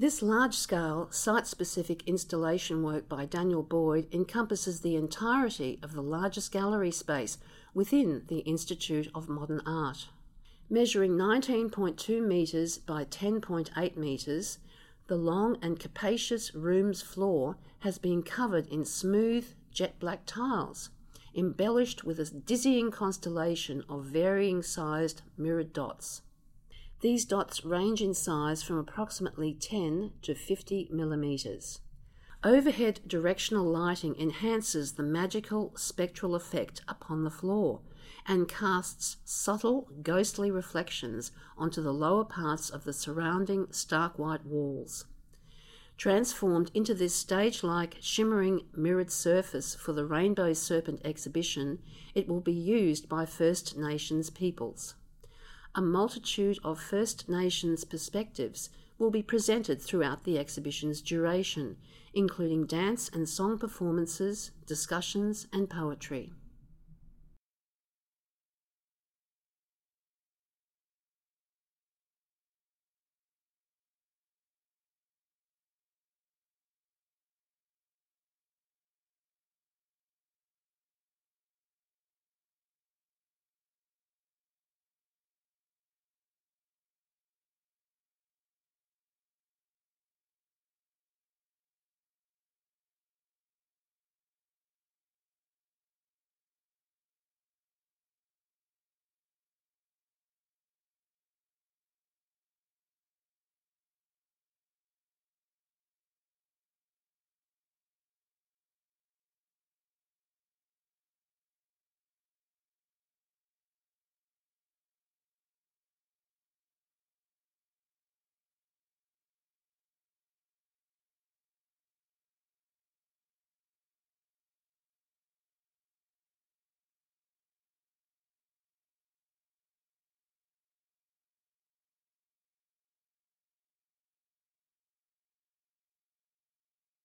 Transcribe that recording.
This large scale, site specific installation work by Daniel Boyd encompasses the entirety of the largest gallery space within the Institute of Modern Art. Measuring 19.2 metres by 10.8 metres, the long and capacious room's floor has been covered in smooth, jet black tiles, embellished with a dizzying constellation of varying sized mirrored dots. These dots range in size from approximately 10 to 50 millimetres. Overhead directional lighting enhances the magical spectral effect upon the floor and casts subtle, ghostly reflections onto the lower parts of the surrounding stark white walls. Transformed into this stage like, shimmering, mirrored surface for the Rainbow Serpent exhibition, it will be used by First Nations peoples a multitude of First Nations perspectives will be presented throughout the exhibition's duration, including dance and song performances, discussions, and poetry.